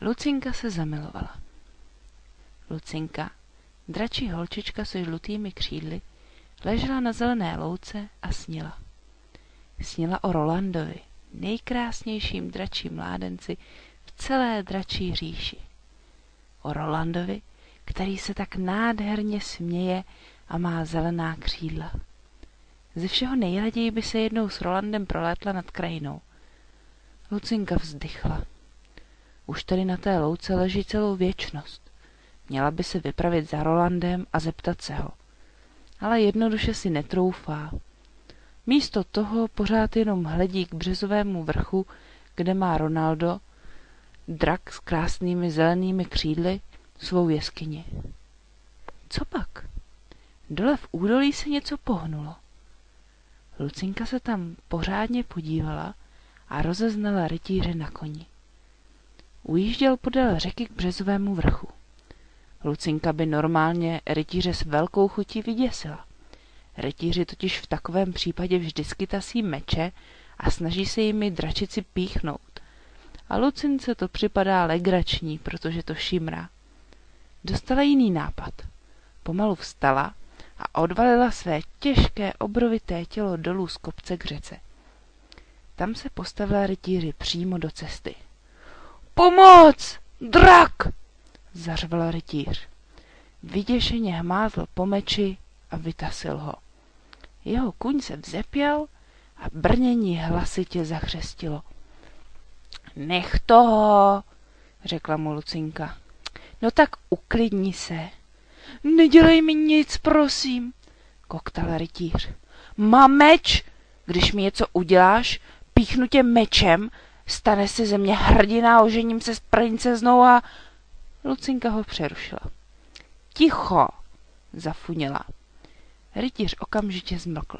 Lucinka se zamilovala. Lucinka, dračí holčička se žlutými křídly, ležela na zelené louce a snila. Snila o Rolandovi, nejkrásnějším dračím mládenci v celé dračí říši. O Rolandovi, který se tak nádherně směje a má zelená křídla. Ze všeho nejraději by se jednou s Rolandem prolétla nad krajinou. Lucinka vzdychla. Už tady na té louce leží celou věčnost. Měla by se vypravit za Rolandem a zeptat se ho. Ale jednoduše si netroufá. Místo toho pořád jenom hledí k březovému vrchu, kde má Ronaldo, drak s krásnými zelenými křídly, svou jeskyni. Co pak? Dole v údolí se něco pohnulo. Lucinka se tam pořádně podívala a rozeznala rytíře na koni. Ujížděl podél řeky k březovému vrchu. Lucinka by normálně rytíře s velkou chutí vyděsila. Rytíři totiž v takovém případě vždycky tasí meče a snaží se jimi dračici píchnout. A Lucince to připadá legrační, protože to šimrá. Dostala jiný nápad. Pomalu vstala a odvalila své těžké obrovité tělo dolů z kopce k řece. Tam se postavila rytíři přímo do cesty. Pomoc! Drak! zařval rytíř. Vyděšeně hmázl po meči a vytasil ho. Jeho kuň se vzepěl a brnění hlasitě zachřestilo. Nech toho, řekla mu Lucinka. No tak uklidni se. Nedělej mi nic, prosím, koktal rytíř. Mám meč, když mi něco uděláš, píchnu tě mečem, stane se ze mě hrdina, ožením se s princeznou a... Lucinka ho přerušila. Ticho, zafunila. Rytíř okamžitě zmlkl.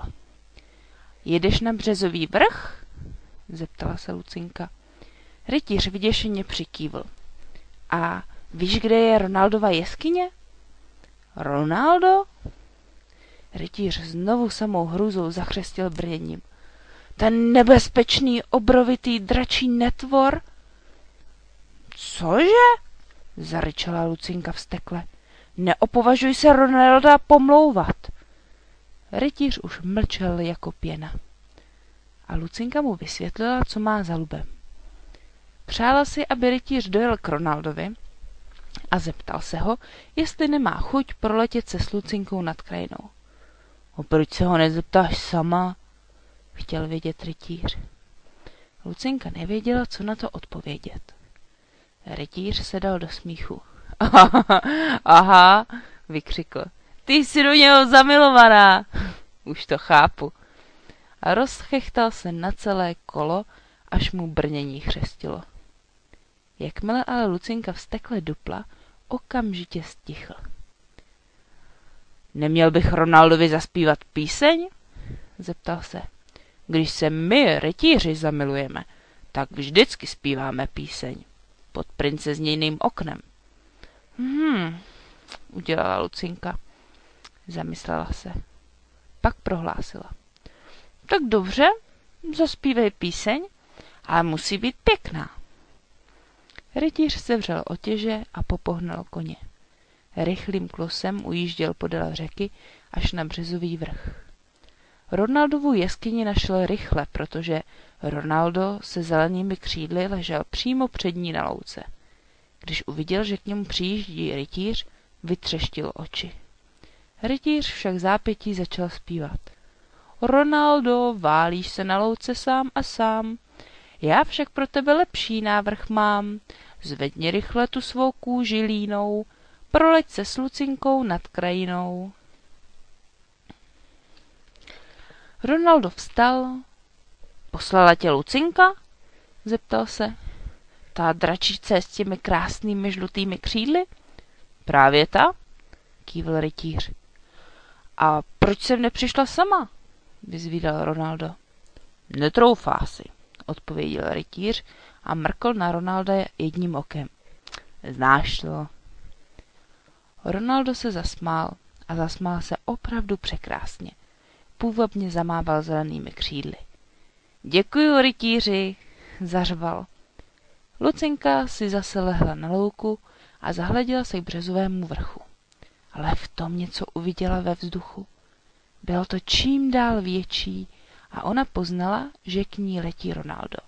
Jedeš na březový vrch? zeptala se Lucinka. Rytíř vyděšeně přikývl. A víš, kde je Ronaldova jeskyně? Ronaldo? Rytíř znovu samou hrůzou zachřestil brněním. Ten nebezpečný obrovitý dračí netvor? Cože? Zaryčela Lucinka vstekle. Neopovažuj se Ronalda pomlouvat. Rytíř už mlčel jako pěna. A Lucinka mu vysvětlila, co má za lubem. Přála si, aby rytíř dojel k Ronaldovi a zeptal se ho, jestli nemá chuť proletět se s Lucinkou nad krajinou. A proč se ho nezeptáš sama? Chtěl vědět rytíř. Lucinka nevěděla, co na to odpovědět. Rytíř se dal do smíchu. Aha, vykřikl. Ty jsi do něho zamilovaná. Už to chápu. A rozchechtal se na celé kolo, až mu brnění chřestilo. Jakmile ale Lucinka vstekle dupla, okamžitě stichl. Neměl bych Ronaldovi zaspívat píseň? Zeptal se. Když se my, rytíři, zamilujeme, tak vždycky zpíváme píseň. Pod princezněným oknem. Hmm, udělala Lucinka. Zamyslela se. Pak prohlásila. Tak dobře, zaspívej píseň, ale musí být pěkná. Rytíř se vřel otěže a popohnal koně. Rychlým klosem ujížděl podél řeky až na březový vrch. Ronaldovu jeskyni našel rychle, protože Ronaldo se zelenými křídly ležel přímo před ní na louce. Když uviděl, že k němu přijíždí rytíř, vytřeštil oči. Rytíř však zápětí začal zpívat. Ronaldo, válíš se na louce sám a sám, já však pro tebe lepší návrh mám. Zvedni rychle tu svou kůži línou, proleď se s Lucinkou nad krajinou. Ronaldo vstal. Poslala tě Lucinka? Zeptal se. Ta dračice s těmi krásnými žlutými křídly? Právě ta, kývl rytíř. A proč jsem nepřišla sama? vyzvídal Ronaldo. Netroufá si, odpověděl rytíř a mrkl na Ronalda jedním okem. Znáš to? Ronaldo se zasmál a zasmál se opravdu překrásně. Půvabně zamával zelenými křídly. Děkuju, rytíři, zařval. Lucinka si zase lehla na louku a zahleděla se k březovému vrchu. Ale v tom něco uviděla ve vzduchu. Bylo to čím dál větší a ona poznala, že k ní letí Ronaldo.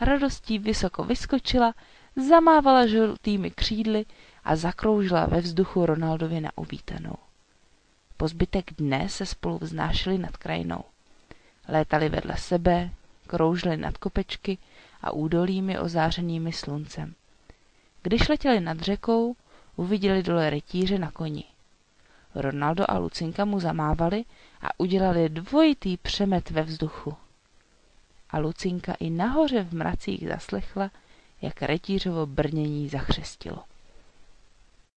Radostí vysoko vyskočila, zamávala žlutými křídly a zakroužila ve vzduchu Ronaldovi na uvítanou. Po zbytek dne se spolu vznášeli nad krajinou. Létali vedle sebe, kroužili nad kopečky a údolími ozářenými sluncem. Když letěli nad řekou, uviděli dole rytíře na koni. Ronaldo a Lucinka mu zamávali a udělali dvojitý přemet ve vzduchu. A Lucinka i nahoře v mracích zaslechla, jak retířovo brnění zachřestilo.